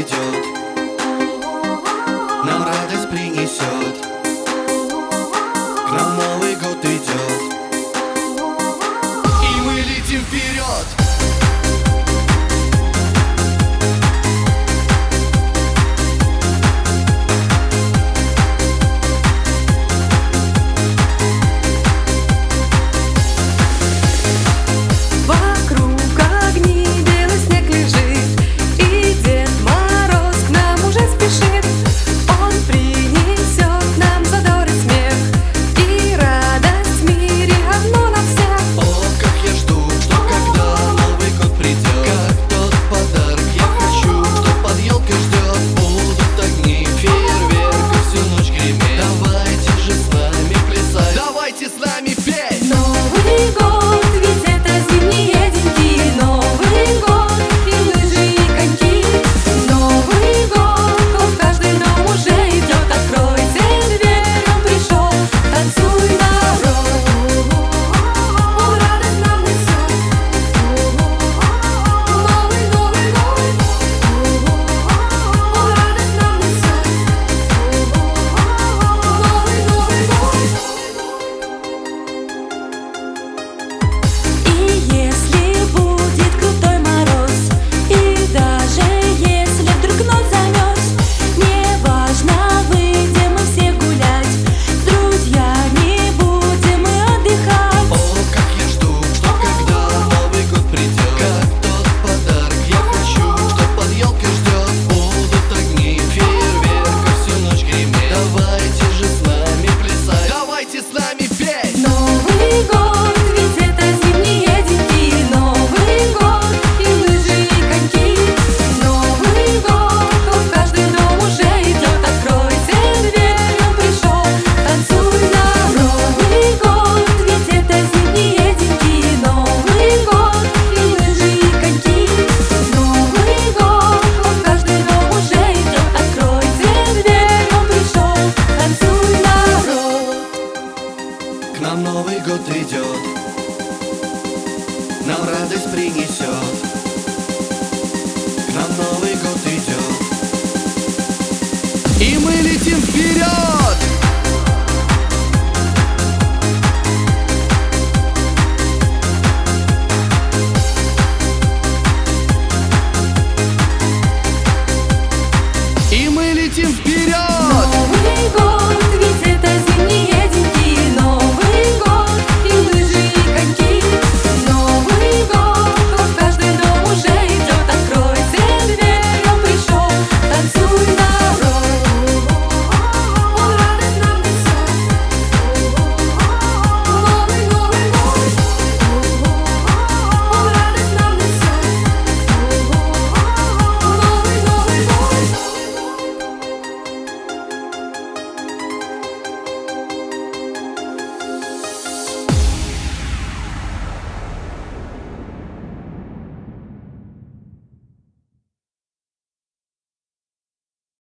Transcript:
придет. Нам радость принесет. К нам Новый год идет. И мы летим вперед. Новый год идет, нам радость принесет. К нам Новый год идет, и мы летим вперед.